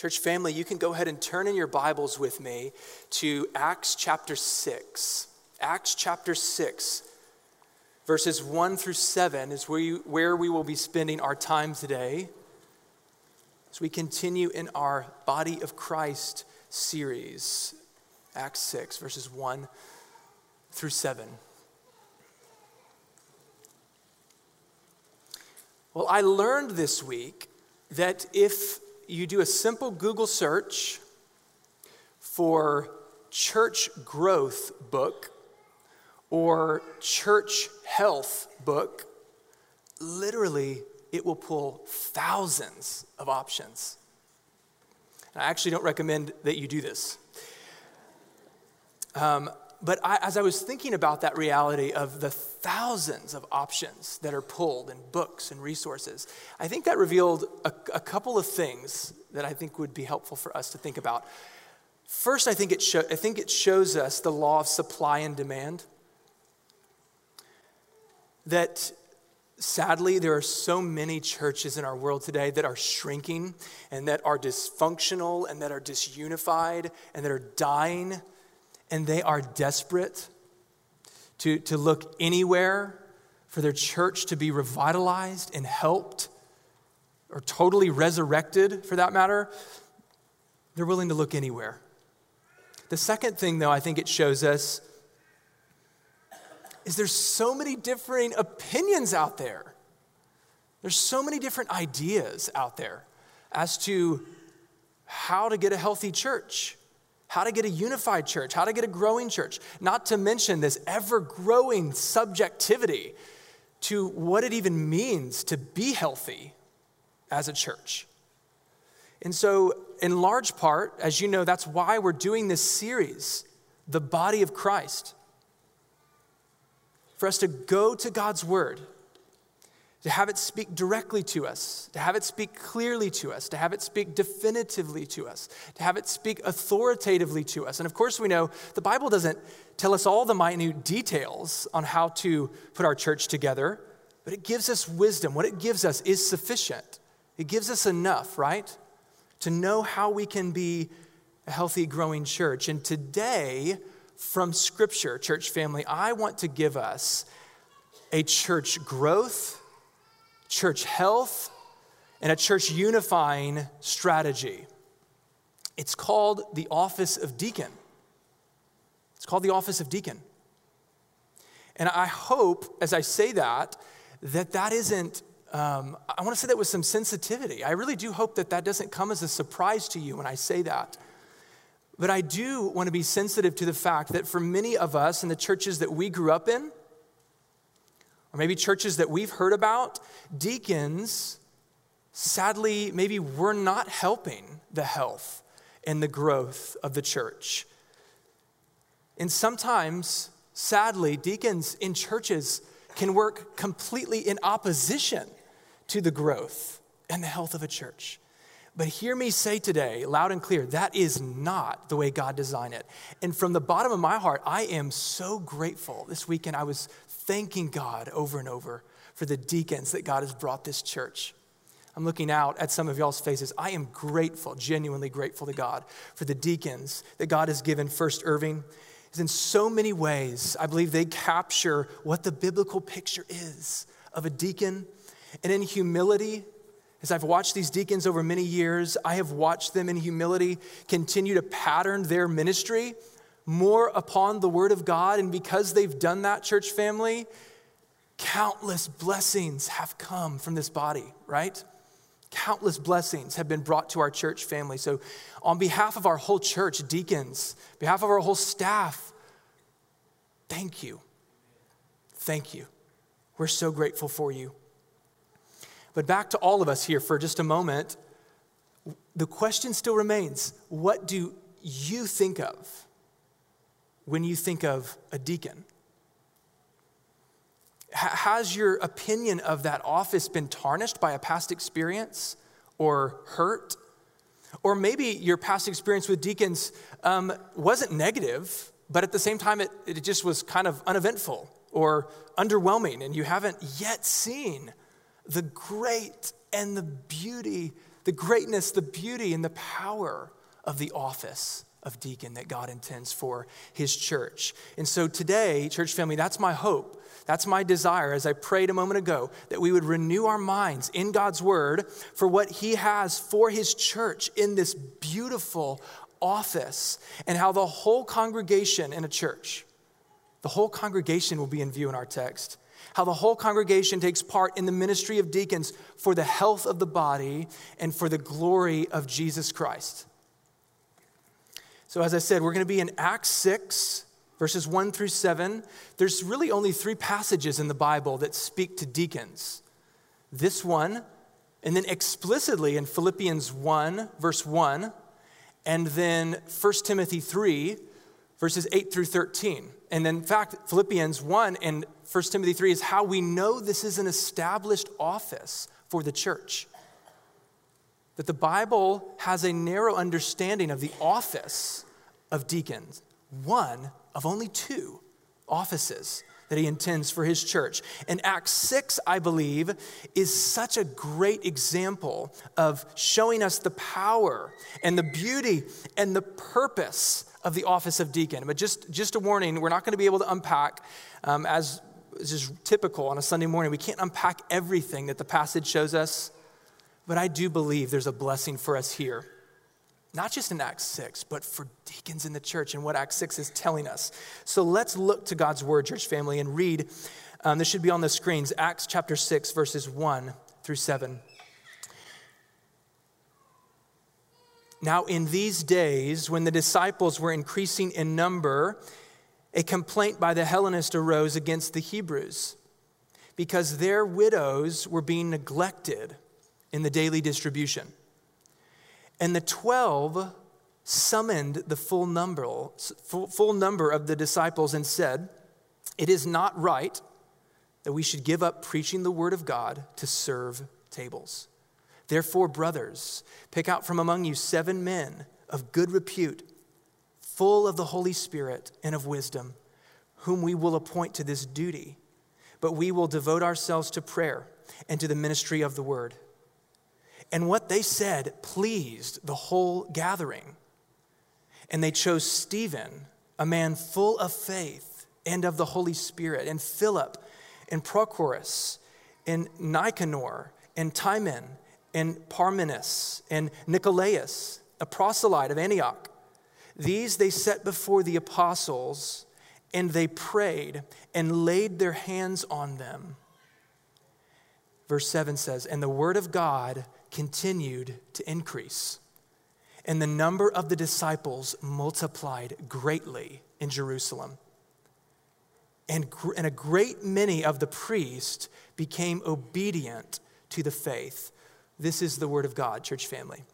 Church family, you can go ahead and turn in your Bibles with me to Acts chapter 6. Acts chapter 6, verses 1 through 7 is where, you, where we will be spending our time today as we continue in our Body of Christ series. Acts 6, verses 1 through 7. Well, I learned this week that if you do a simple Google search for church growth book or church health book, literally it will pull thousands of options. And I actually don't recommend that you do this. Um, but I, as I was thinking about that reality of the thousands of options that are pulled in books and resources, I think that revealed a, a couple of things that I think would be helpful for us to think about. First, I think, it I think it shows us the law of supply and demand. That sadly, there are so many churches in our world today that are shrinking and that are dysfunctional and that are disunified and that are dying and they are desperate to, to look anywhere for their church to be revitalized and helped or totally resurrected for that matter, they're willing to look anywhere. The second thing, though, I think it shows us is there's so many differing opinions out there. There's so many different ideas out there as to how to get a healthy church how to get a unified church, how to get a growing church, not to mention this ever growing subjectivity to what it even means to be healthy as a church. And so, in large part, as you know, that's why we're doing this series, The Body of Christ. For us to go to God's Word to have it speak directly to us, to have it speak clearly to us, to have it speak definitively to us, to have it speak authoritatively to us. And of course, we know the Bible doesn't tell us all the minute details on how to put our church together, but it gives us wisdom. What it gives us is sufficient, it gives us enough, right? To know how we can be a healthy, growing church. And today, from Scripture, church family, I want to give us a church growth church health, and a church unifying strategy. It's called the office of deacon. It's called the office of deacon. And I hope, as I say that, that that isn't, um, I want to say that with some sensitivity. I really do hope that that doesn't come as a surprise to you when I say that. But I do want to be sensitive to the fact that for many of us in the churches that we grew up in, or maybe churches that we've heard about, deacons, sadly, maybe we're not helping the health and the growth of the church. And sometimes, sadly, deacons in churches can work completely in opposition to the growth and the health of a church. But hear me say today, loud and clear, that is not the way God designed it. And from the bottom of my heart, I am so grateful. This weekend, I was thanking God over and over for the deacons that God has brought this church. I'm looking out at some of y'all's faces. I am grateful, genuinely grateful to God for the deacons that God has given First Irving. In so many ways, I believe they capture what the biblical picture is of a deacon. And in humility, as I've watched these deacons over many years, I have watched them in humility continue to pattern their ministry more upon the Word of God. And because they've done that, church family, countless blessings have come from this body, right? Countless blessings have been brought to our church family. So, on behalf of our whole church, deacons, behalf of our whole staff, thank you. Thank you. We're so grateful for you. But back to all of us here for just a moment. The question still remains what do you think of when you think of a deacon? Has your opinion of that office been tarnished by a past experience or hurt? Or maybe your past experience with deacons um, wasn't negative, but at the same time, it, it just was kind of uneventful or underwhelming, and you haven't yet seen the great and the beauty the greatness, the beauty, and the power of the office of deacon that God intends for his church. And so today, church family, that's my hope. That's my desire as I prayed a moment ago that we would renew our minds in God's word for what he has for his church in this beautiful office and how the whole congregation in a church, the whole congregation will be in view in our text. How the whole congregation takes part in the ministry of deacons for the health of the body and for the glory of Jesus Christ. So, as I said, we're going to be in Acts 6, verses 1 through 7. There's really only three passages in the Bible that speak to deacons this one, and then explicitly in Philippians 1, verse 1, and then 1 Timothy 3, verses 8 through 13. And in fact, Philippians 1 and 1 Timothy 3 is how we know this is an established office for the church that the Bible has a narrow understanding of the office of deacons, one of only two offices that he intends for his church. And Acts 6, I believe, is such a great example of showing us the power and the beauty and the purpose of the office of deacon. But just, just a warning, we're not going to be able to unpack, um, as is typical on a Sunday morning, we can't unpack everything that the passage shows us but I do believe there's a blessing for us here, not just in Acts 6, but for deacons in the church and what Acts 6 is telling us. So let's look to God's word, church family, and read. Um, this should be on the screens Acts chapter 6, verses 1 through 7. Now, in these days, when the disciples were increasing in number, a complaint by the Hellenists arose against the Hebrews because their widows were being neglected in the daily distribution. And the 12 summoned the full number, full, full number of the disciples and said, It is not right that we should give up preaching the word of God to serve tables. Therefore, brothers, pick out from among you seven men of good repute, full of the Holy Spirit and of wisdom, whom we will appoint to this duty. But we will devote ourselves to prayer and to the ministry of the word. And what they said pleased the whole gathering. And they chose Stephen, a man full of faith and of the Holy Spirit, and Philip, and Prochorus, and Nicanor, and Timon, and Parmenas, and Nicolaus, a proselyte of Antioch. These they set before the apostles, and they prayed and laid their hands on them. Verse 7 says, And the word of God continued to increase. And the number of the disciples multiplied greatly in Jerusalem. And, and a great many of the priests became obedient to the faith. This is the word of God, church family.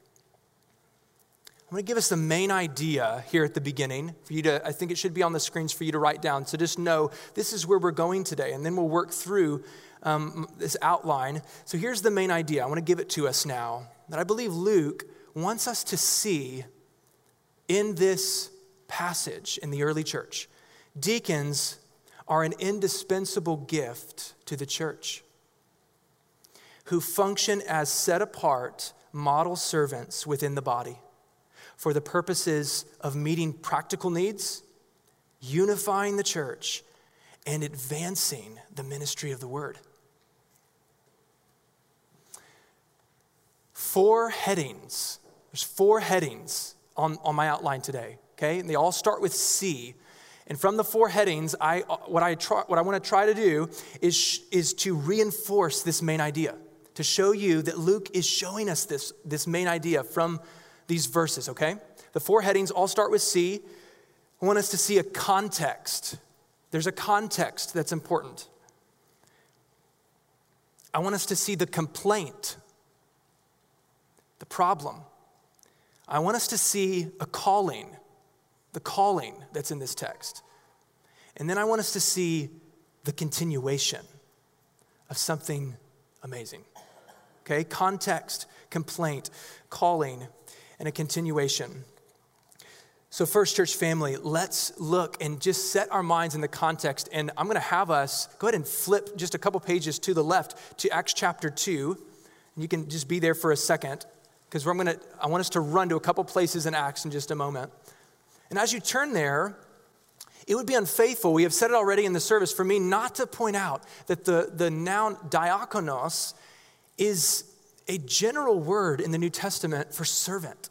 I'm going to give us the main idea here at the beginning for you to, I think it should be on the screens for you to write down. So just know this is where we're going today, and then we'll work through um, this outline. So here's the main idea. I want to give it to us now that I believe Luke wants us to see in this passage in the early church. Deacons are an indispensable gift to the church who function as set apart model servants within the body for the purposes of meeting practical needs, unifying the church, and advancing the ministry of the word. four headings. There's four headings on, on my outline today, okay? And they all start with C. And from the four headings, I, what, I try, what I want to try to do is, is to reinforce this main idea, to show you that Luke is showing us this, this main idea from these verses, okay? The four headings all start with C. I want us to see a context. There's a context that's important. I want us to see the complaint the problem. I want us to see a calling, the calling that's in this text. And then I want us to see the continuation of something amazing. Okay? Context, complaint, calling, and a continuation. So, first, church family, let's look and just set our minds in the context. And I'm going to have us go ahead and flip just a couple pages to the left to Acts chapter 2. And you can just be there for a second. because I'm gonna, I want us to run to a couple places in Acts in just a moment. And as you turn there, it would be unfaithful, we have said it already in the service, for me not to point out that the, the noun diakonos is a general word in the New Testament for servant.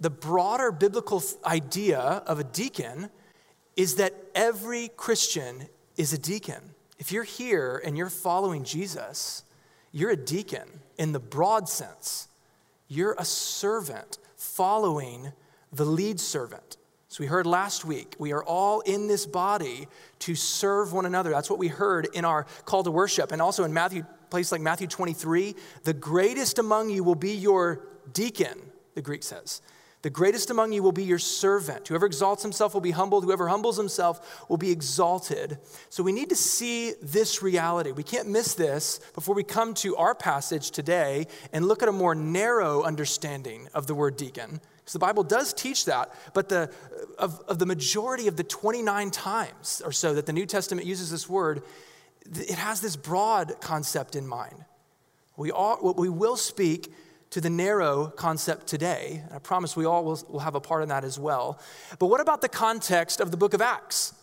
The broader biblical idea of a deacon is that every Christian is a deacon. If you're here and you're following Jesus, you're a deacon in the broad sense. You're a servant following the lead servant. So we heard last week, we are all in this body to serve one another. That's what we heard in our call to worship. And also in Matthew, place like Matthew 23, the greatest among you will be your deacon, the Greek says. The greatest among you will be your servant. Whoever exalts himself will be humbled. Whoever humbles himself will be exalted. So we need to see this reality. We can't miss this before we come to our passage today and look at a more narrow understanding of the word deacon. Because the Bible does teach that, but the, of, of the majority of the 29 times or so that the New Testament uses this word, it has this broad concept in mind. We, all, we will speak to the narrow concept today. I promise we all will, will have a part in that as well. But what about the context of the book of Acts?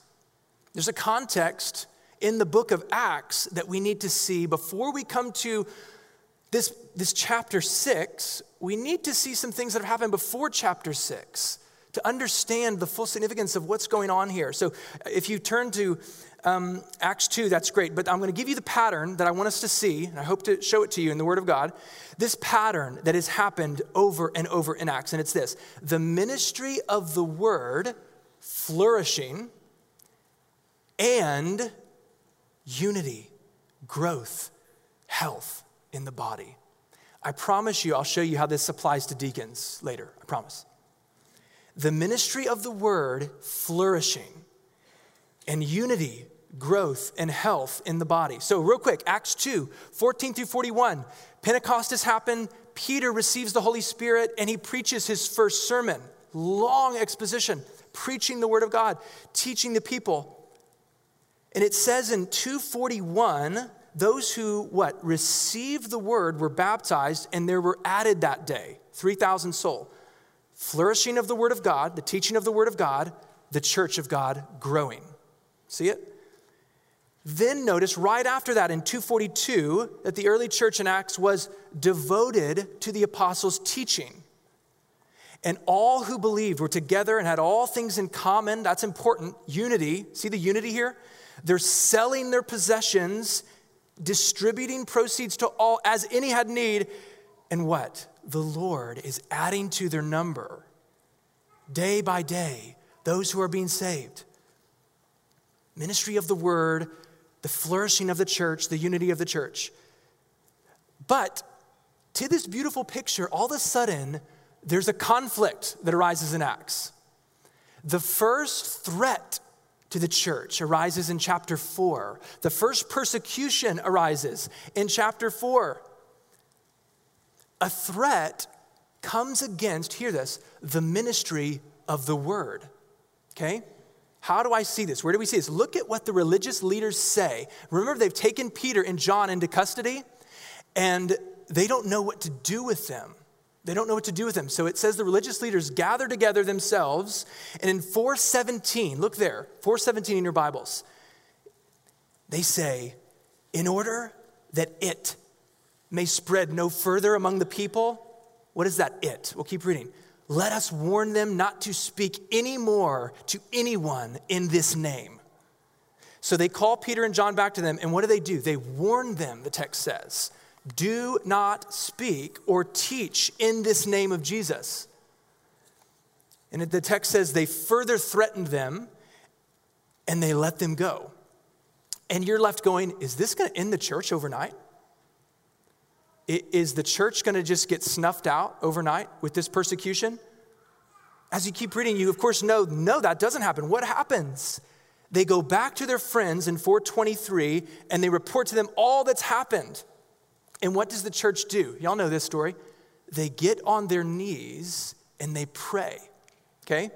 There's a context in the book of Acts that we need to see before we come to this, this chapter six, we need to see some things that have happened before chapter six to understand the full significance of what's going on here. So if you turn to um, Acts 2, that's great, but I'm going to give you the pattern that I want us to see, and I hope to show it to you in the Word of God. This pattern that has happened over and over in Acts, and it's this the ministry of the Word flourishing and unity, growth, health in the body. I promise you, I'll show you how this applies to deacons later. I promise. The ministry of the word flourishing and unity, growth, and health in the body. So, real quick, Acts 2 14 through 41. Pentecost has happened. Peter receives the Holy Spirit and he preaches his first sermon. Long exposition, preaching the word of God, teaching the people. And it says in 241 those who what received the word were baptized and there were added that day 3000 soul flourishing of the word of god the teaching of the word of god the church of god growing see it? Then notice right after that in 242 that the early church in acts was devoted to the apostles teaching. And all who believed were together and had all things in common. That's important. Unity. See the unity here? They're selling their possessions distributing proceeds to all as any had need. And what? The Lord is adding to their number. Day by day those who are being saved. Ministry of the word, the flourishing of the church, the unity of the church. But to this beautiful picture, all of a sudden, there's a conflict that arises in Acts. The first threat to the church arises in chapter 4. The first persecution arises in chapter 4. A threat comes against, hear this, the ministry of the word. Okay? How do I see this? Where do we see this? Look at what the religious leaders say. Remember, they've taken Peter and John into custody, and they don't know what to do with them. They don't know what to do with them. So it says the religious leaders gather together themselves, and in 417, look there, 417 in your Bibles, they say, in order that it may spread no further among the people, what is that it? We'll keep reading. Let us warn them not to speak any more to anyone in this name. So they call Peter and John back to them, and what do they do? They warn them, the text says do not speak or teach in this name of Jesus. And the text says they further threatened them and they let them go. And you're left going, is this going to end the church overnight? Is the church going to just get snuffed out overnight with this persecution? As you keep reading, you of course know, no, that doesn't happen. What happens? They go back to their friends in 423 and they report to them all that's happened. And what does the church do? Y'all know this story. They get on their knees and they pray, okay?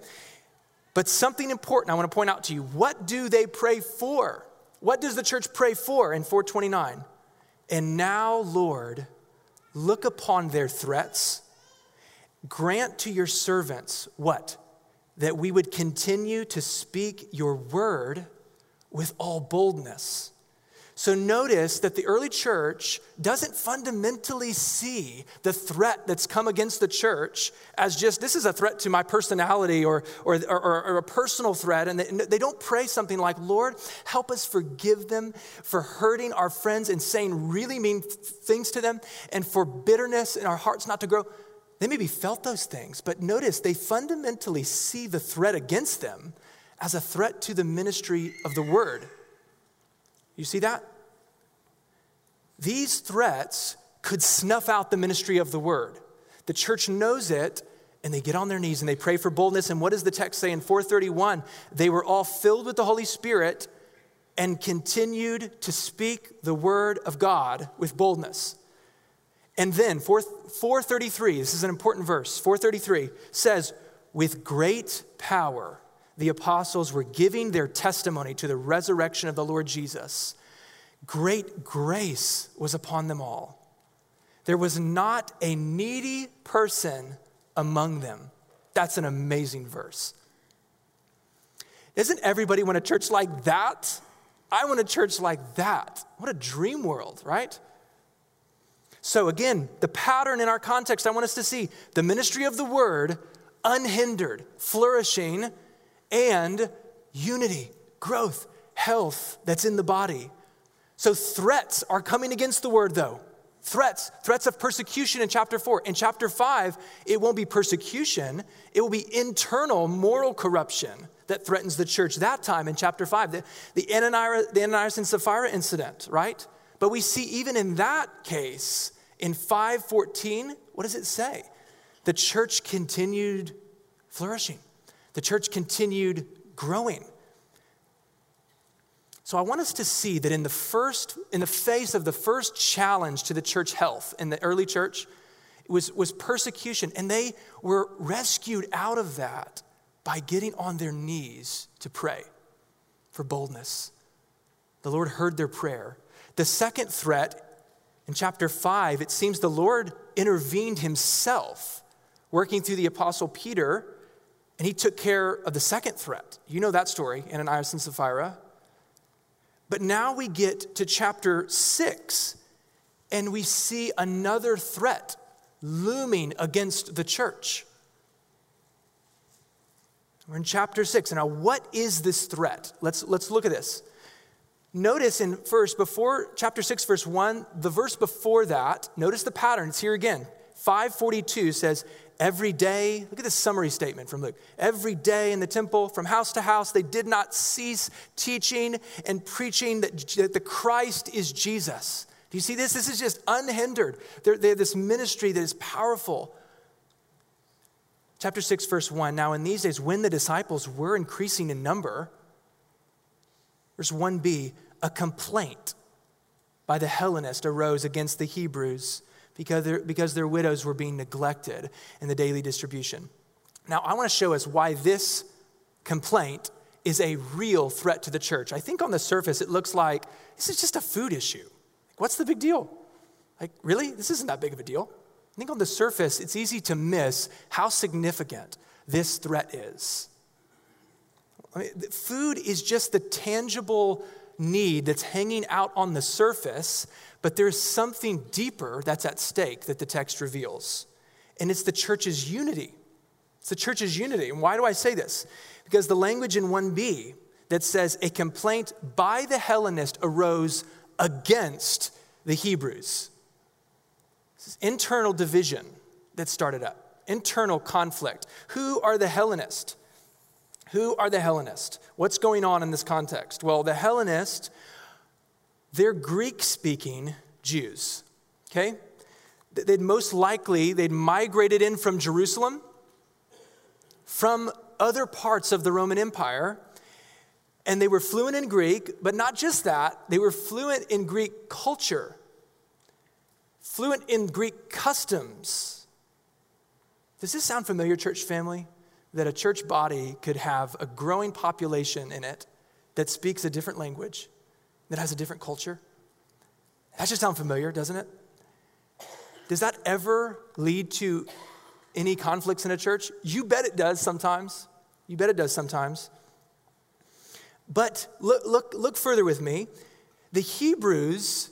But something important I want to point out to you. What do they pray for? What does the church pray for in 429? And now, Lord, look upon their threats grant to your servants what? That we would continue to speak your word with all boldness. So notice that the early church doesn't fundamentally see the threat that's come against the church as just this is a threat to my personality or, or, or, or a personal threat. And they, they don't pray something like, Lord, help us forgive them for hurting our friends and saying really mean things to them and for bitterness in our hearts not to grow. They maybe felt those things, but notice they fundamentally see the threat against them as a threat to the ministry of the word. You see that? These threats could snuff out the ministry of the word. The church knows it, and they get on their knees and they pray for boldness. And what does the text say in 431? They were all filled with the Holy Spirit and continued to speak the word of God with boldness. And then 4, 433, this is an important verse, 433 says, with great power the apostles were giving their testimony to the resurrection of the Lord Jesus, great grace was upon them all. There was not a needy person among them. That's an amazing verse. Doesn't everybody want a church like that? I want a church like that. What a dream world, right? So, again, the pattern in our context I want us to see the ministry of the word unhindered, flourishing and unity, growth, health that's in the body. So threats are coming against the word, though. Threats, threats of persecution in chapter four. In chapter five, it won't be persecution, it will be internal moral corruption that threatens the church that time in chapter five. The, the, Ananias, the Ananias and Sapphira incident, right? But we see even in that case, in 514, what does it say? The church continued flourishing the church continued growing. So I want us to see that in the first, in the face of the first challenge to the church health in the early church, it was, was persecution. And they were rescued out of that by getting on their knees to pray for boldness. The Lord heard their prayer. The second threat in chapter 5, it seems the Lord intervened himself, working through the apostle Peter and he took care of the second threat. You know that story, Ananias and Sapphira. But now we get to chapter six, and we see another threat looming against the church. We're in chapter six. Now, what is this threat? Let's, let's look at this. Notice in first, before chapter 6, verse 1, the verse before that, notice the pattern. It's here again. 542 says, Every day, look at this summary statement from Luke. Every day in the temple, from house to house, they did not cease teaching and preaching that, that the Christ is Jesus. Do you see this? This is just unhindered. They're, they have this ministry that is powerful. Chapter 6, verse 1. Now, in these days, when the disciples were increasing in number, verse 1b, a complaint by the Hellenist arose against the Hebrews because, because their widows were being neglected in the daily distribution. Now, I want to show us why this complaint is a real threat to the church. I think on the surface it looks like this is just a food issue. What's the big deal? Like, really? This isn't that big of a deal. I think on the surface it's easy to miss how significant this threat is. I mean, food is just the tangible need that's hanging out on the surface but there's something deeper that's at stake that the text reveals, and it's the church's unity. It's the church's unity. And why do I say this? Because the language in 1b that says a complaint by the Hellenist arose against the Hebrews. This is internal division that started up, internal conflict. Who are the Hellenists? Who are the Hellenists? What's going on in this context? Well, the Hellenists they're Greek speaking Jews, okay? They'd most likely, they'd migrated in from Jerusalem, from other parts of the Roman Empire, and they were fluent in Greek, but not just that, they were fluent in Greek culture, fluent in Greek customs. Does this sound familiar, church family? That a church body could have a growing population in it that speaks a different language, that has a different culture? That just sound familiar, doesn't it? Does that ever lead to any conflicts in a church? You bet it does sometimes. You bet it does sometimes. But look, look, look further with me. The Hebrews,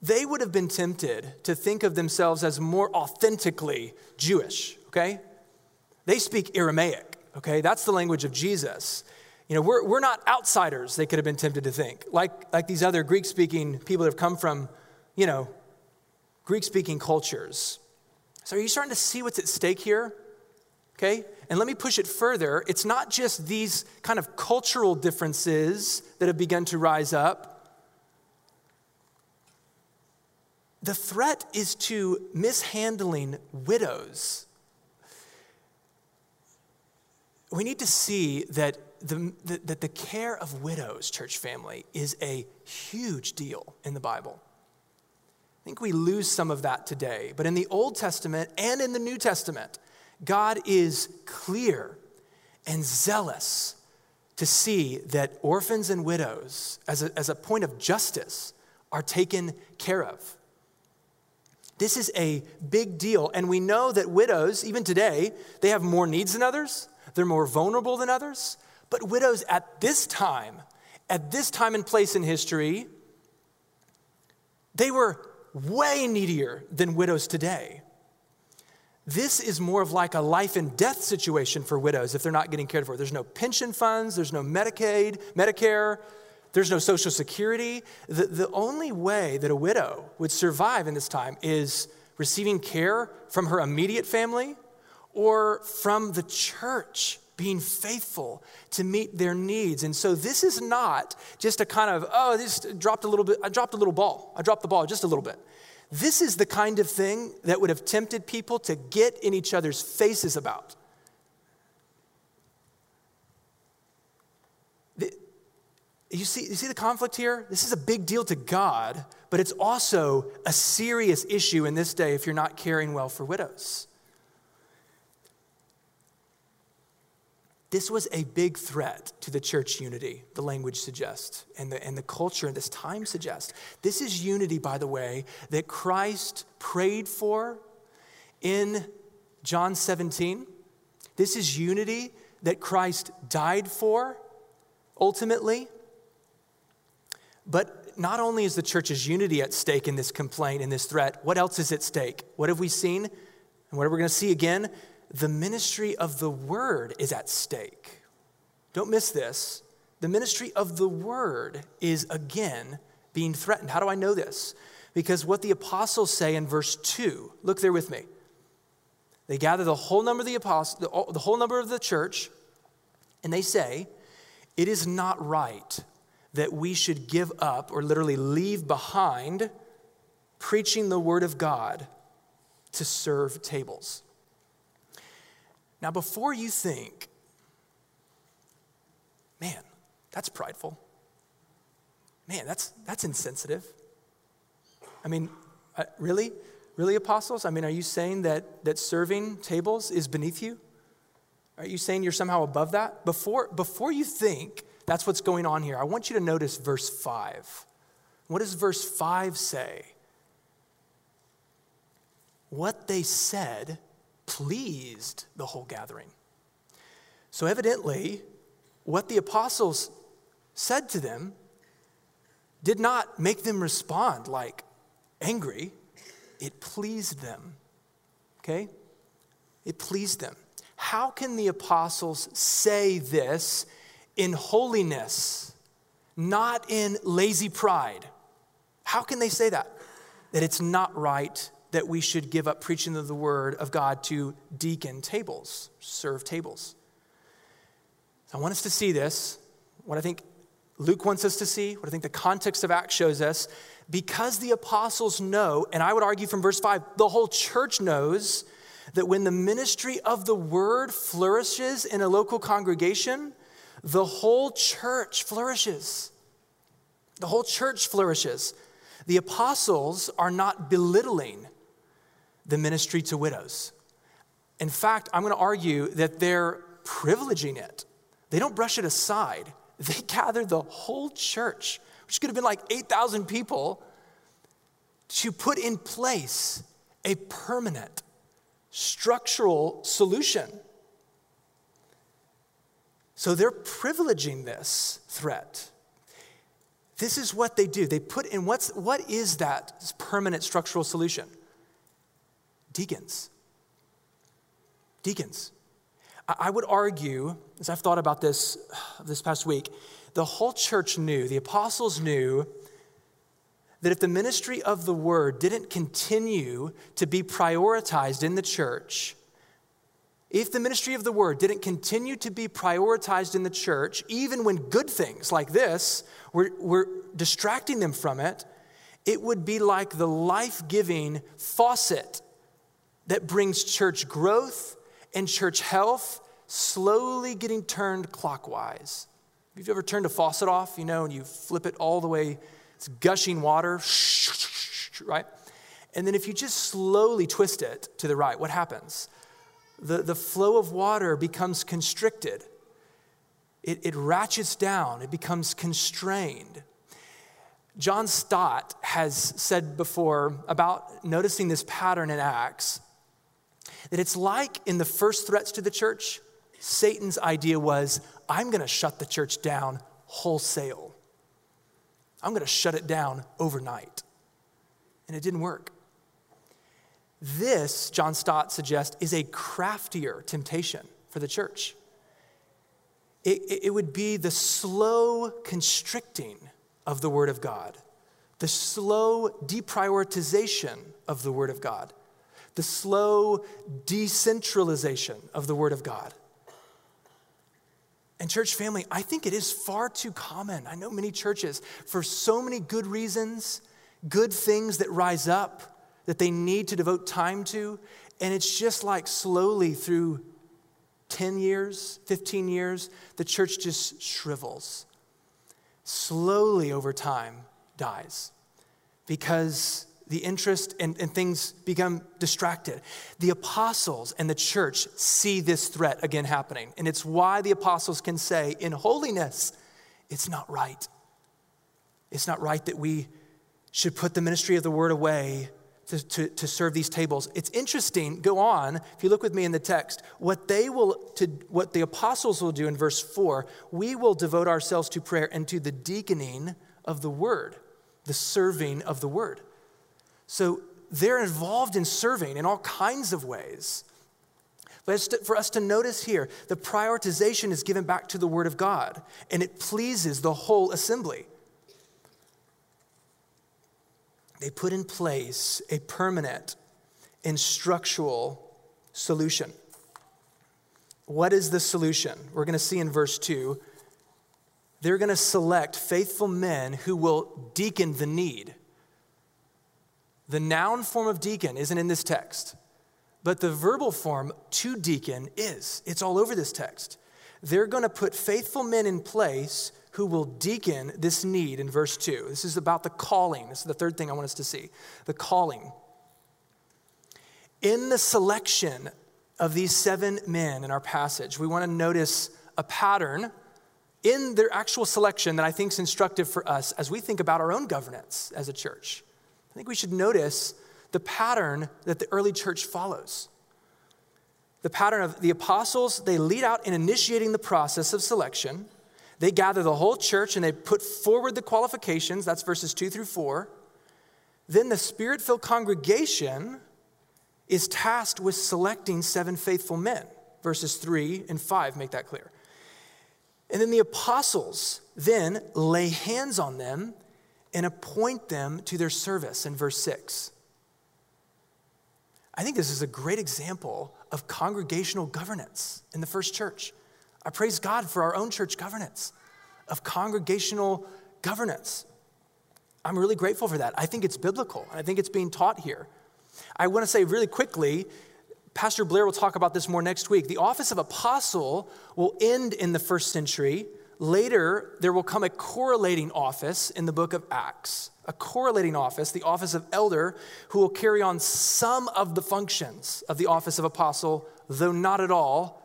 they would have been tempted to think of themselves as more authentically Jewish, okay? They speak Aramaic, okay? That's the language of Jesus. You know, we're, we're not outsiders, they could have been tempted to think, like, like these other Greek speaking people that have come from, you know, Greek speaking cultures. So, are you starting to see what's at stake here? Okay? And let me push it further. It's not just these kind of cultural differences that have begun to rise up. The threat is to mishandling widows. We need to see that the, the, that the care of widows, church family, is a huge deal in the Bible. I think we lose some of that today. But in the Old Testament and in the New Testament, God is clear and zealous to see that orphans and widows, as a, as a point of justice, are taken care of. This is a big deal. And we know that widows, even today, they have more needs than others, they're more vulnerable than others. But widows at this time, at this time and place in history, they were way needier than widows today. This is more of like a life and death situation for widows if they're not getting cared for. There's no pension funds, there's no Medicaid, Medicare, there's no Social Security. The, the only way that a widow would survive in this time is receiving care from her immediate family or from the church being faithful to meet their needs. And so this is not just a kind of, oh, this dropped a little bit, I dropped a little ball. I dropped the ball just a little bit. This is the kind of thing that would have tempted people to get in each other's faces about. You see, you see the conflict here? This is a big deal to God, but it's also a serious issue in this day if you're not caring well for widows. This was a big threat to the church unity, the language suggests, and the, and the culture in this time suggests. This is unity, by the way, that Christ prayed for in John 17. This is unity that Christ died for ultimately. But not only is the church's unity at stake in this complaint, in this threat, what else is at stake? What have we seen? And what are we going to see again? The ministry of the word is at stake. Don't miss this. The ministry of the word is again being threatened. How do I know this? Because what the apostles say in verse 2, look there with me. They gather the whole number of the apostles, the, the whole number of the church, and they say, It is not right that we should give up or literally leave behind preaching the word of God to serve tables. Now, before you think, man, that's prideful. Man, that's, that's insensitive. I mean, uh, really? Really, apostles? I mean, are you saying that, that serving tables is beneath you? Are you saying you're somehow above that? Before, before you think that's what's going on here, I want you to notice verse 5. What does verse 5 say? What they said pleased the whole gathering. So, evidently, what the apostles said to them did not make them respond like angry, it pleased them. Okay? It pleased them. How can the apostles say this in holiness, not in lazy pride? How can they say that? That it's not right that we should give up preaching of the word of God to deacon tables, serve tables. I want us to see this, what I think Luke wants us to see, what I think the context of Acts shows us, because the apostles know, and I would argue from verse 5, the whole church knows that when the ministry of the word flourishes in a local congregation, the whole church flourishes. The whole church flourishes. The apostles are not belittling the ministry to widows. In fact, I'm going to argue that they're privileging it. They don't brush it aside. They gather the whole church, which could have been like 8,000 people, to put in place a permanent structural solution. So they're privileging this threat. This is what they do. They put in what's what is that permanent structural solution? Deacons. Deacons. I would argue, as I've thought about this this past week, the whole church knew, the apostles knew that if the ministry of the word didn't continue to be prioritized in the church, if the ministry of the word didn't continue to be prioritized in the church, even when good things like this were, were distracting them from it, it would be like the life giving faucet that brings church growth and church health slowly getting turned clockwise. If you've ever turned a faucet off, you know, and you flip it all the way, it's gushing water, right? And then if you just slowly twist it to the right, what happens? The, the flow of water becomes constricted. It, it ratchets down, it becomes constrained. John Stott has said before about noticing this pattern in Acts that it's like in the first threats to the church, Satan's idea was, I'm going to shut the church down wholesale. I'm going to shut it down overnight. And it didn't work. This, John Stott suggests, is a craftier temptation for the church. It, it, would be the slow constricting of the Word of God, the slow deprioritization of the Word of God, the slow decentralization of the Word of God. And, church family, I think it is far too common. I know many churches, for so many good reasons, good things that rise up that they need to devote time to. And it's just like slowly through 10 years, 15 years, the church just shrivels. Slowly over time, dies because the interest and, and things become distracted. The apostles and the church see this threat again happening. And it's why the apostles can say, in holiness, it's not right. It's not right that we should put the ministry of the word away to, to, to, serve these tables. It's interesting, go on, if you look with me in the text, what they will to what the apostles will do in verse 4, we will devote ourselves to prayer and to the deaconing of the word, the serving of the word. So they're involved in serving in all kinds of ways. But for us to notice here, the prioritization is given back to the Word of God, and it pleases the whole assembly. They put in place a permanent and structural solution. What is the solution? We're going to see in verse 2. They're going to select faithful men who will deacon the need. The noun form of deacon isn't in this text, but the verbal form to deacon is. It's all over this text. They're going to put faithful men in place who will deacon this need in verse 2. This is about the calling. This is the third thing I want us to see the calling. In the selection of these seven men in our passage, we want to notice a pattern in their actual selection that I think is instructive for us as we think about our own governance as a church. I think we should notice the pattern that the early church follows. The pattern of the apostles, they lead out in initiating the process of selection. They gather the whole church and they put forward the qualifications. That's verses two through four. Then the spirit filled congregation is tasked with selecting seven faithful men. Verses three and five make that clear. And then the apostles then lay hands on them and appoint them to their service in verse 6. I think this is a great example of congregational governance in the first church. I praise God for our own church governance, of congregational governance. I'm really grateful for that. I think it's biblical, and I think it's being taught here. I want to say really quickly Pastor Blair will talk about this more next week. The office of apostle will end in the first century Later, there will come a correlating office in the book of Acts, a correlating office, the office of elder, who will carry on some of the functions of the office of apostle, though not at all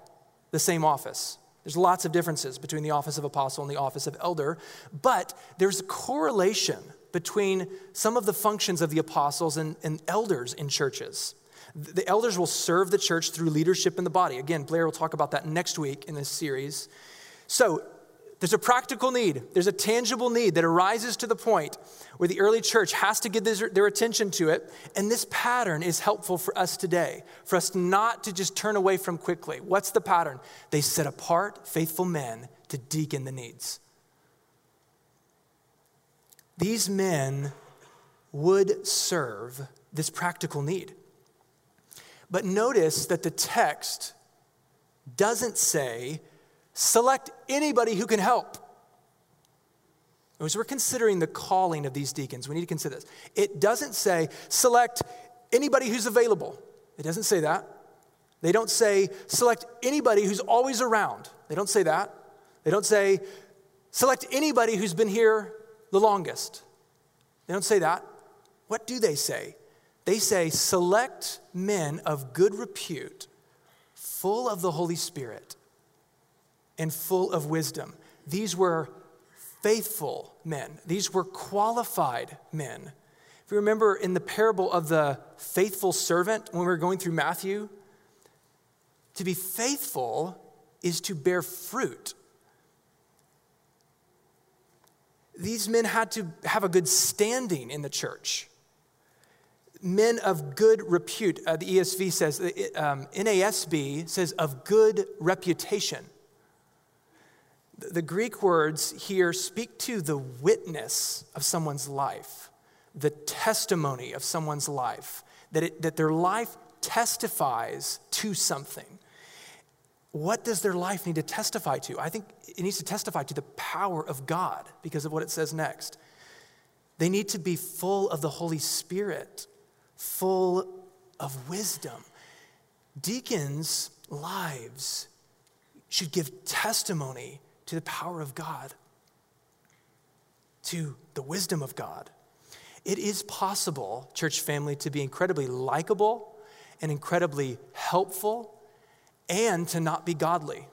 the same office. There's lots of differences between the office of apostle and the office of elder, but there's a correlation between some of the functions of the apostles and, and elders in churches. The elders will serve the church through leadership in the body. Again, Blair will talk about that next week in this series. So, there's a practical need, there's a tangible need that arises to the point where the early church has to give their attention to it. And this pattern is helpful for us today, for us not to just turn away from quickly. What's the pattern? They set apart faithful men to deacon the needs. These men would serve this practical need. But notice that the text doesn't say, select anybody who can help. As we're considering the calling of these deacons, we need to consider this. It doesn't say, select anybody who's available. It doesn't say that. They don't say, select anybody who's always around. They don't say that. They don't say, select anybody who's been here the longest. They don't say that. What do they say? They say, select men of good repute, full of the Holy Spirit and full of wisdom. These were faithful men, these were qualified men. If you remember in the parable of the faithful servant, when we were going through Matthew, to be faithful is to bear fruit. These men had to have a good standing in the church. Men of good repute, uh, the ESV says, um, NASB says of good reputation. The Greek words here speak to the witness of someone's life, the testimony of someone's life, that, it, that their life testifies to something. What does their life need to testify to? I think it needs to testify to the power of God because of what it says next. They need to be full of the Holy Spirit, full of wisdom. Deacons' lives should give testimony to the power of God, to the wisdom of God. It is possible, church family, to be incredibly likable and incredibly helpful and to not be godly.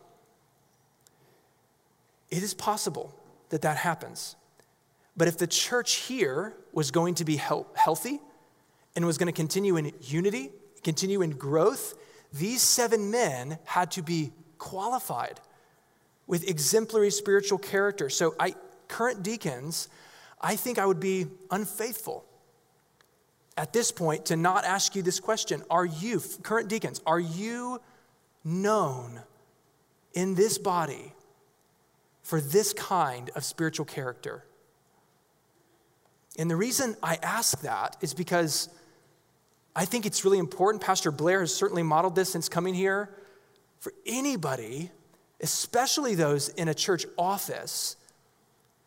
It is possible that that happens. But if the church here was going to be healthy and was going to continue in unity, continue in growth, these seven men had to be qualified with exemplary spiritual character. So, I, current deacons, I think I would be unfaithful at this point to not ask you this question Are you, current deacons, are you known in this body for this kind of spiritual character? And the reason I ask that is because I think it's really important. Pastor Blair has certainly modeled this since coming here. For anybody especially those in a church office,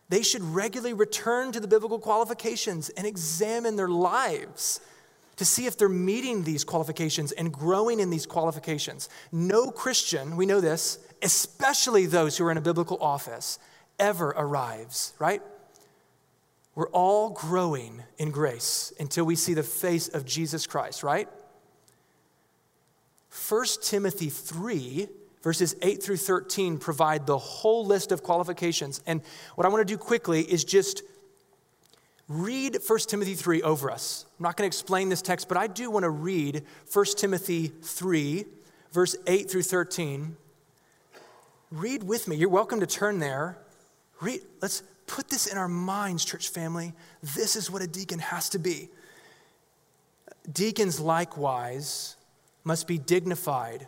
they should regularly return to the biblical qualifications and examine their lives to see if they're meeting these qualifications and growing in these qualifications. No Christian, we know this, especially those who are in a biblical office, ever arrives, right? We're all growing in grace until we see the face of Jesus Christ, right? 1 Timothy 3 verses 8 through 13 provide the whole list of qualifications. And what I want to do quickly is just read 1 Timothy 3 over us. I'm not going to explain this text, but I do want to read 1 Timothy 3, verse 8 through 13. Read with me. You're welcome to turn there. Read, let's put this in our minds, church family. This is what a deacon has to be. Deacons, likewise, must be dignified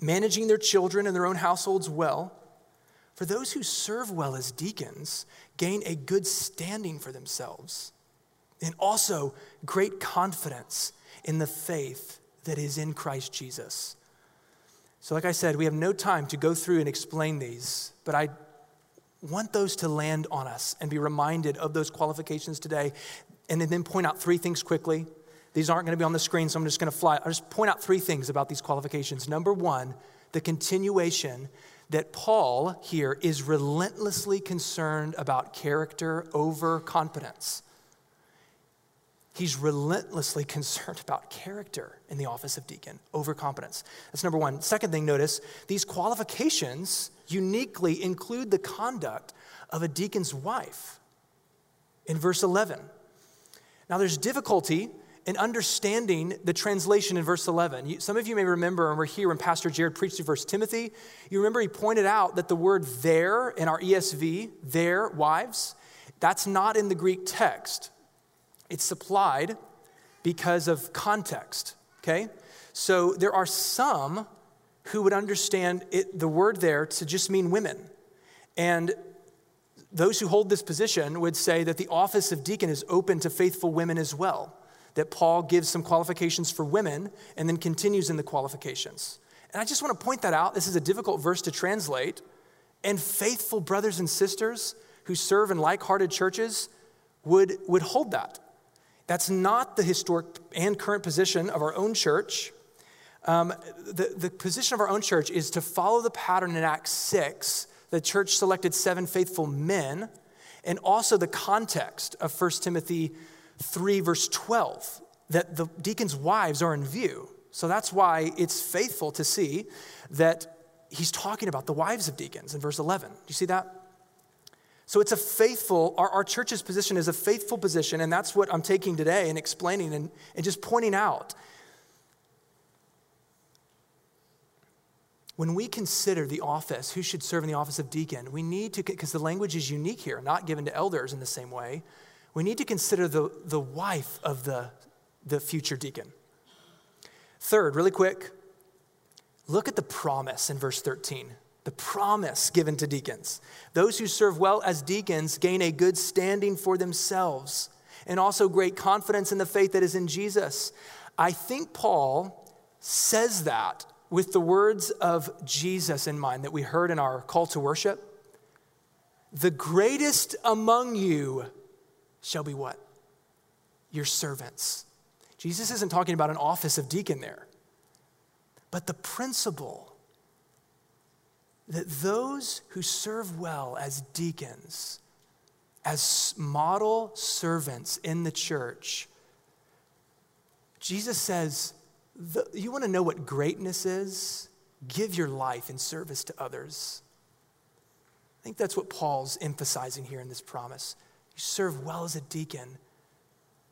managing their children and their own households well. For those who serve well as deacons gain a good standing for themselves and also great confidence in the faith that is in Christ Jesus. So, like I said, we have no time to go through and explain these, but I want those to land on us and be reminded of those qualifications today, and then point out three things quickly These aren't going to be on the screen, so I'm just going to fly. I'll just point out three things about these qualifications. Number one, the continuation that Paul here is relentlessly concerned about character over competence. He's relentlessly concerned about character in the office of deacon over competence. That's number one. Second thing, notice these qualifications uniquely include the conduct of a deacon's wife in verse 11. Now, there's difficulty in understanding the translation in verse 11. You, some of you may remember, and we're here when Pastor Jared preached to First Timothy, you remember he pointed out that the word there in our ESV, their wives, that's not in the Greek text. It's supplied because of context, okay? So there are some who would understand it, the word there to just mean women. And those who hold this position would say that the office of deacon is open to faithful women as well that Paul gives some qualifications for women and then continues in the qualifications. And I just want to point that out. This is a difficult verse to translate. And faithful brothers and sisters who serve in like hearted churches would, would hold that. That's not the historic and current position of our own church. Um, the, the position of our own church is to follow the pattern in Acts 6. The church selected seven faithful men, and also the context of 1 Timothy 3, verse 12, that the deacons' wives are in view. So that's why it's faithful to see that he's talking about the wives of deacons in verse 11. Do you see that? So it's a faithful, our, our church's position is a faithful position, and that's what I'm taking today and explaining and, and just pointing out. When we consider the office, who should serve in the office of deacon, we need to, because the language is unique here, not given to elders in the same way we need to consider the, the wife of the, the future deacon. Third, really quick, look at the promise in verse 13. The promise given to deacons. Those who serve well as deacons gain a good standing for themselves and also great confidence in the faith that is in Jesus. I think Paul says that with the words of Jesus in mind that we heard in our call to worship. The greatest among you shall be what? Your servants. Jesus isn't talking about an office of deacon there, but the principle that those who serve well as deacons, as model servants in the church, Jesus says, You want to know what greatness is? Give your life in service to others. I think that's what Paul's emphasizing here in this promise. You serve well as a deacon.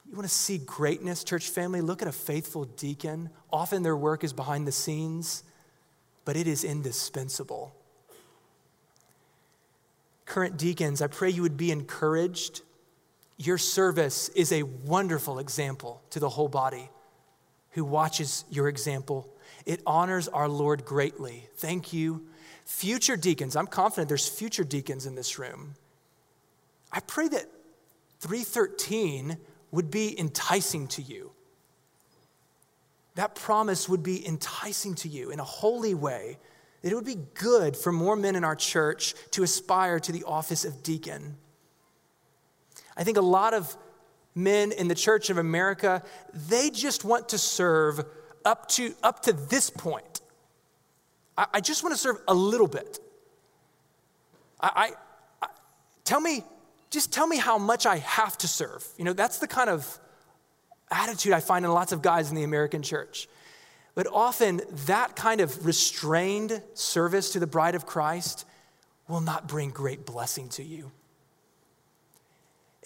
You want to see greatness, church family? Look at a faithful deacon. Often their work is behind the scenes, but it is indispensable. Current deacons, I pray you would be encouraged. Your service is a wonderful example to the whole body who watches your example. It honors our Lord greatly. Thank you. Future deacons, I'm confident there's future deacons in this room. I pray that 313 would be enticing to you. That promise would be enticing to you in a holy way. That it would be good for more men in our church to aspire to the office of deacon. I think a lot of men in the church of America, they just want to serve up to, up to this point. I, I just want to serve a little bit. I, I, I tell me just tell me how much I have to serve. You know, that's the kind of attitude I find in lots of guys in the American church. But often that kind of restrained service to the bride of Christ will not bring great blessing to you.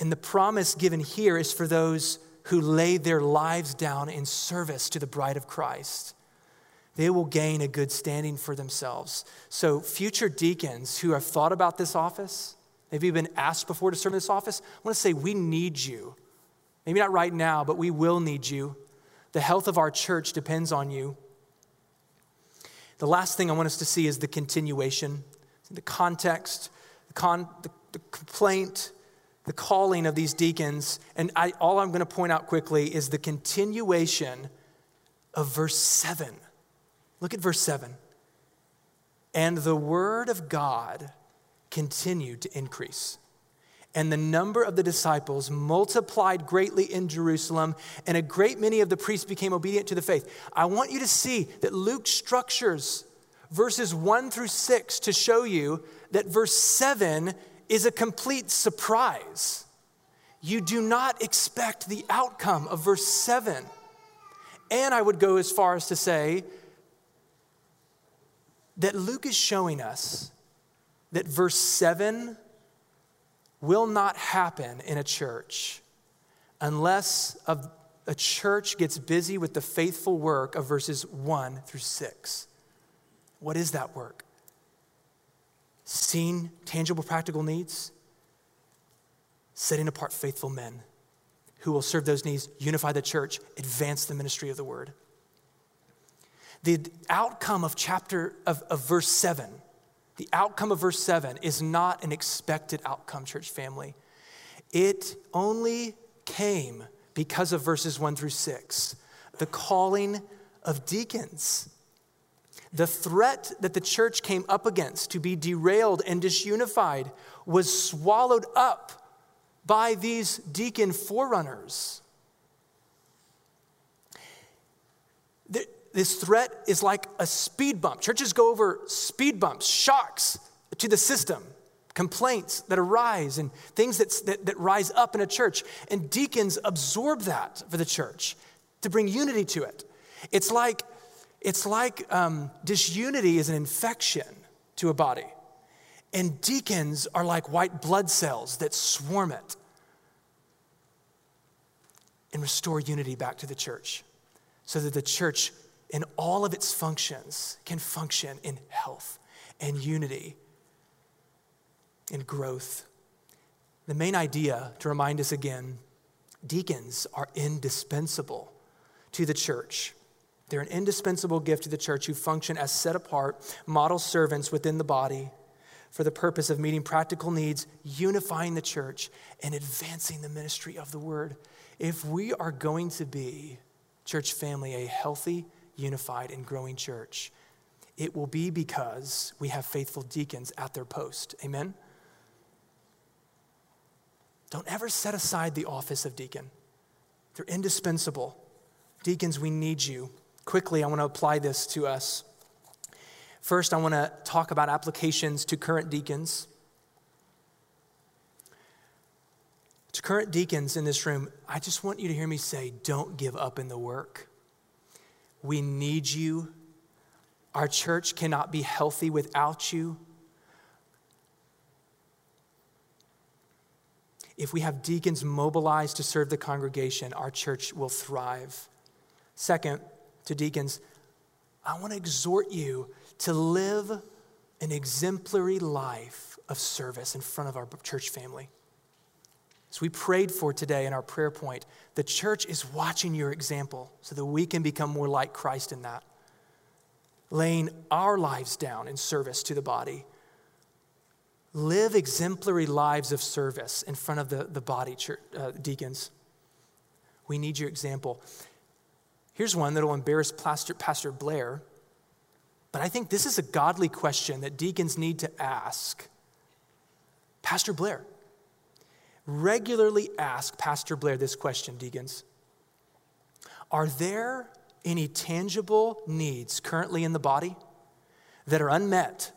And the promise given here is for those who lay their lives down in service to the bride of Christ. They will gain a good standing for themselves. So, future deacons who have thought about this office, Maybe you've been asked before to serve in this office. I want to say we need you. Maybe not right now, but we will need you. The health of our church depends on you. The last thing I want us to see is the continuation, the context, the, con, the, the complaint, the calling of these deacons. And I, all I'm going to point out quickly is the continuation of verse 7. Look at verse 7. And the word of God continued to increase. and the number of the disciples multiplied greatly in Jerusalem, and a great many of the priests became obedient to the faith. I want you to see that Luke structures verses 1 through 6 to show you that verse 7 is a complete surprise. You do not expect the outcome of verse 7. And I would go as far as to say that Luke is showing us that verse 7 will not happen in a church unless a, church gets busy with the faithful work of verses 1 through 6. What is that work? Seeing tangible, practical needs, setting apart faithful men who will serve those needs, unify the church, advance the ministry of the word. The outcome of chapter of, of verse 7 the outcome of verse 7 is not an expected outcome, church family. It only came because of verses 1 through 6, the calling of deacons. The threat that the church came up against to be derailed and disunified was swallowed up by these deacon forerunners. This threat is like a speed bump. Churches go over speed bumps, shocks to the system, complaints that arise, and things that, that, that rise up in a church. And deacons absorb that for the church to bring unity to it. It's like, it's like um, disunity is an infection to a body. And deacons are like white blood cells that swarm it and restore unity back to the church so that the church in all of its functions can function in health and unity and growth. The main idea, to remind us again, deacons are indispensable to the church. They're an indispensable gift to the church who function as set apart, model servants within the body for the purpose of meeting practical needs, unifying the church, and advancing the ministry of the word. If we are going to be, church family, a healthy, unified, and growing church. It will be because we have faithful deacons at their post. Amen? Don't ever set aside the office of deacon, they're indispensable. Deacons, we need you. Quickly, I want to apply this to us. First, I want to talk about applications to current deacons. To current deacons in this room, I just want you to hear me say, don't give up in the work. We need you. Our church cannot be healthy without you. If we have deacons mobilized to serve the congregation, our church will thrive. Second, to deacons, I want to exhort you to live an exemplary life of service in front of our church family. As we prayed for today in our prayer point, the church is watching your example so that we can become more like Christ in that, laying our lives down in service to the body. Live exemplary lives of service in front of the, the body, church, uh, deacons. We need your example. Here's one that'll embarrass Pastor, Pastor Blair, but I think this is a godly question that deacons need to ask. Pastor Blair, regularly ask Pastor Blair this question, deacons Are there any tangible needs currently in the body that are unmet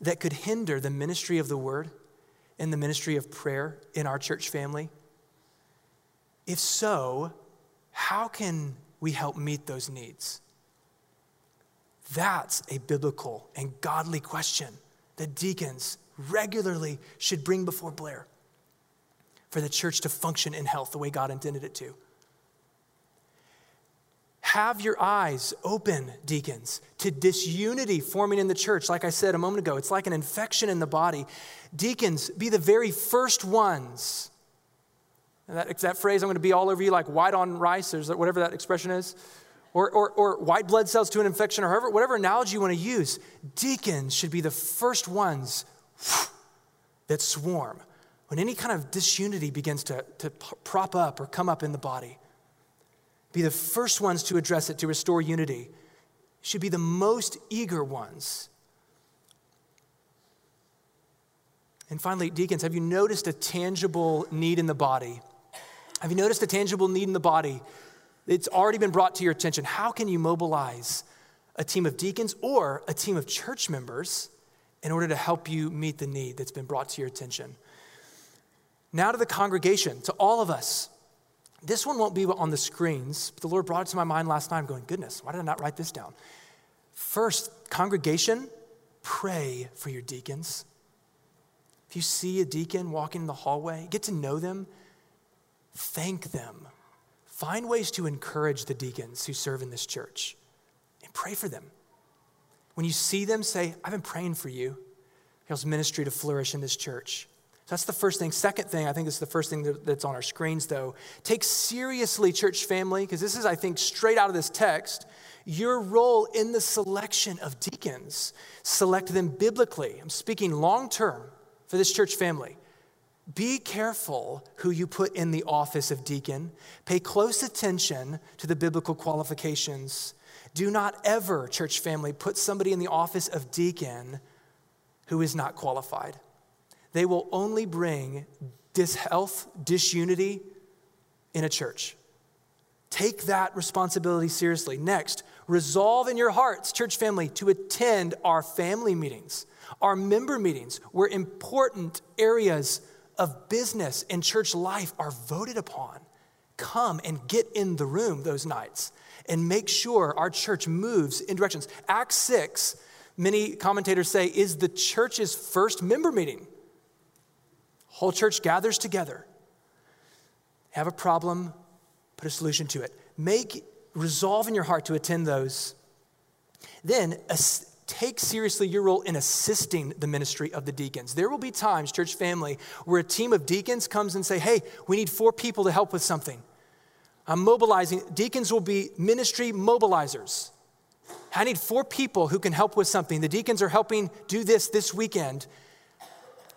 that could hinder the ministry of the word and the ministry of prayer in our church family? If so, how can we help meet those needs? That's a biblical and godly question that deacons regularly should bring before Blair for the church to function in health the way God intended it to. Have your eyes open, deacons, to disunity forming in the church. Like I said a moment ago, it's like an infection in the body. Deacons, be the very first ones. That, that phrase, I'm going to be all over you like white on rice, or whatever that expression is, or, or, or white blood cells to an infection, or however, whatever analogy you want to use. Deacons should be the first ones that swarm when any kind of disunity begins to, to prop up or come up in the body, be the first ones to address it to restore unity. Should be the most eager ones. And finally, deacons, have you noticed a tangible need in the body? Have you noticed a tangible need in the body? It's already been brought to your attention. How can you mobilize a team of deacons or a team of church members in order to help you meet the need that's been brought to your attention? Now to the congregation, to all of us. This one won't be on the screens, but the Lord brought it to my mind last night. I'm going, goodness, why did I not write this down? First, congregation, pray for your deacons. If you see a deacon walking in the hallway, get to know them, thank them. Find ways to encourage the deacons who serve in this church and pray for them. When you see them, say, I've been praying for you. Helps ministry to flourish in this church. That's the first thing. Second thing, I think this is the first thing that's on our screens, though. Take seriously, church family, because this is, I think, straight out of this text, your role in the selection of deacons. Select them biblically. I'm speaking long term for this church family. Be careful who you put in the office of deacon. Pay close attention to the biblical qualifications. Do not ever, church family, put somebody in the office of deacon who is not qualified. They will only bring dishealth, disunity in a church. Take that responsibility seriously. Next, resolve in your hearts, church family, to attend our family meetings our member meetings, where important areas of business and church life are voted upon. Come and get in the room those nights and make sure our church moves in directions. Acts 6, many commentators say, is the church's first member meeting. Whole church gathers together. Have a problem, put a solution to it. Make resolve in your heart to attend those. Then take seriously your role in assisting the ministry of the deacons. There will be times, church family, where a team of deacons comes and say, "Hey, we need four people to help with something." I'm mobilizing. Deacons will be ministry mobilizers. I need four people who can help with something. The deacons are helping do this this weekend.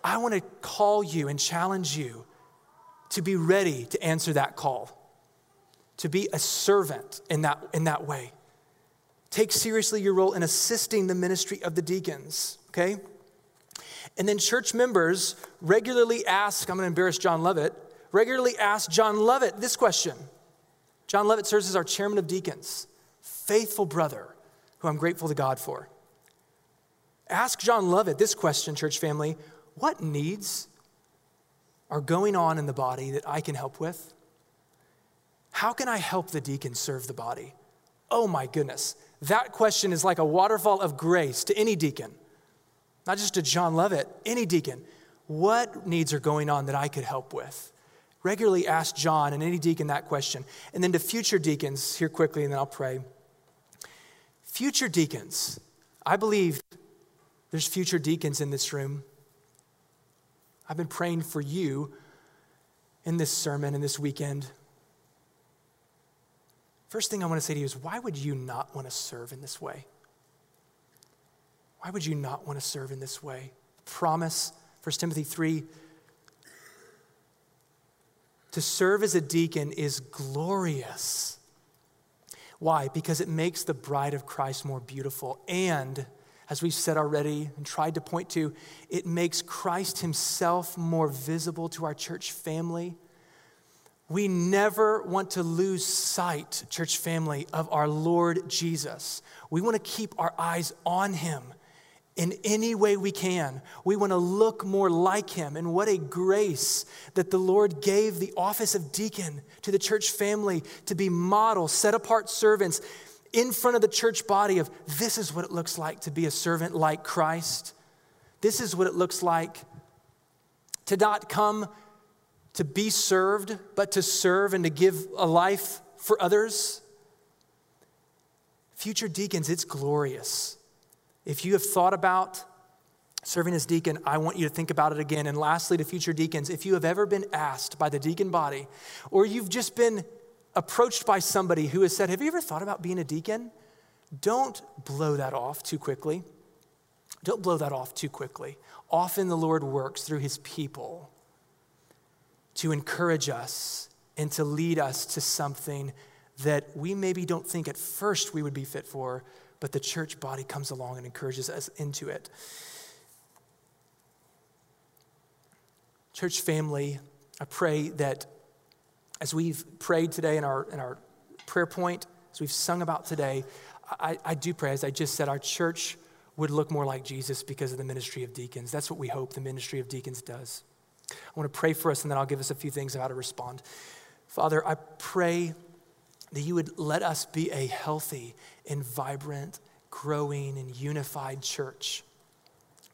I want to call you and challenge you to be ready to answer that call, to be a servant in that, in that way. Take seriously your role in assisting the ministry of the deacons, okay? And then church members regularly ask, I'm going to embarrass John Lovett, regularly ask John Lovett this question. John Lovett serves as our chairman of deacons, faithful brother who I'm grateful to God for. Ask John Lovett this question, church family what needs are going on in the body that I can help with? How can I help the deacon serve the body? Oh my goodness. That question is like a waterfall of grace to any deacon, not just to John Lovett, any deacon. What needs are going on that I could help with? Regularly ask John and any deacon that question. And then to future deacons, here quickly, and then I'll pray. Future deacons, I believe there's future deacons in this room. I've been praying for you in this sermon and this weekend. First thing I want to say to you is why would you not want to serve in this way? Why would you not want to serve in this way? Promise, 1 Timothy 3 to serve as a deacon is glorious. Why? Because it makes the bride of Christ more beautiful. And, as we've said already and tried to point to, it makes Christ himself more visible to our church family we never want to lose sight, church family, of our Lord Jesus. We want to keep our eyes on him in any way we can. We want to look more like him. And what a grace that the Lord gave the office of deacon to the church family to be model, set apart servants in front of the church body of this is what it looks like to be a servant like Christ. This is what it looks like to not come to be served, but to serve and to give a life for others. Future deacons, it's glorious. If you have thought about serving as deacon, I want you to think about it again. And lastly, to future deacons, if you have ever been asked by the deacon body, or you've just been approached by somebody who has said, Have you ever thought about being a deacon? Don't blow that off too quickly. Don't blow that off too quickly. Often the Lord works through his people to encourage us and to lead us to something that we maybe don't think at first we would be fit for, but the church body comes along and encourages us into it. Church family, I pray that as we've prayed today in our, in our prayer point, as we've sung about today, I, I do pray, as I just said, our church would look more like Jesus because of the ministry of deacons. That's what we hope the ministry of deacons does. I want to pray for us, and then I'll give us a few things of how to respond. Father, I pray that you would let us be a healthy and vibrant, growing, and unified church.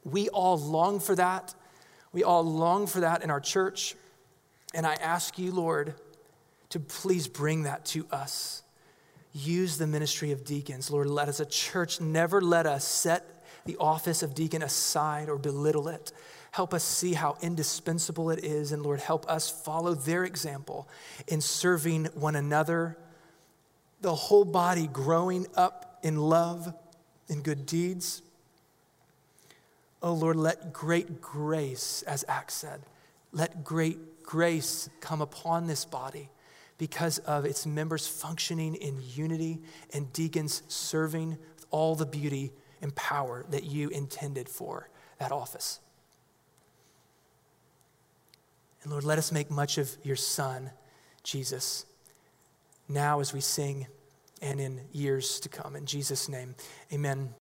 We all long for that. We all long for that in our church. And I ask you, Lord, to please bring that to us. Use the ministry of deacons. Lord, let us, a church, never let us set the office of deacon aside or belittle it. Help us see how indispensable it is. And Lord, help us follow their example in serving one another, the whole body growing up in love and good deeds. Oh Lord, let great grace, as Acts said, let great grace come upon this body because of its members functioning in unity and deacons serving with all the beauty and power that you intended for that office. And Lord, let us make much of your Son, Jesus, now as we sing and in years to come. In Jesus' name, amen.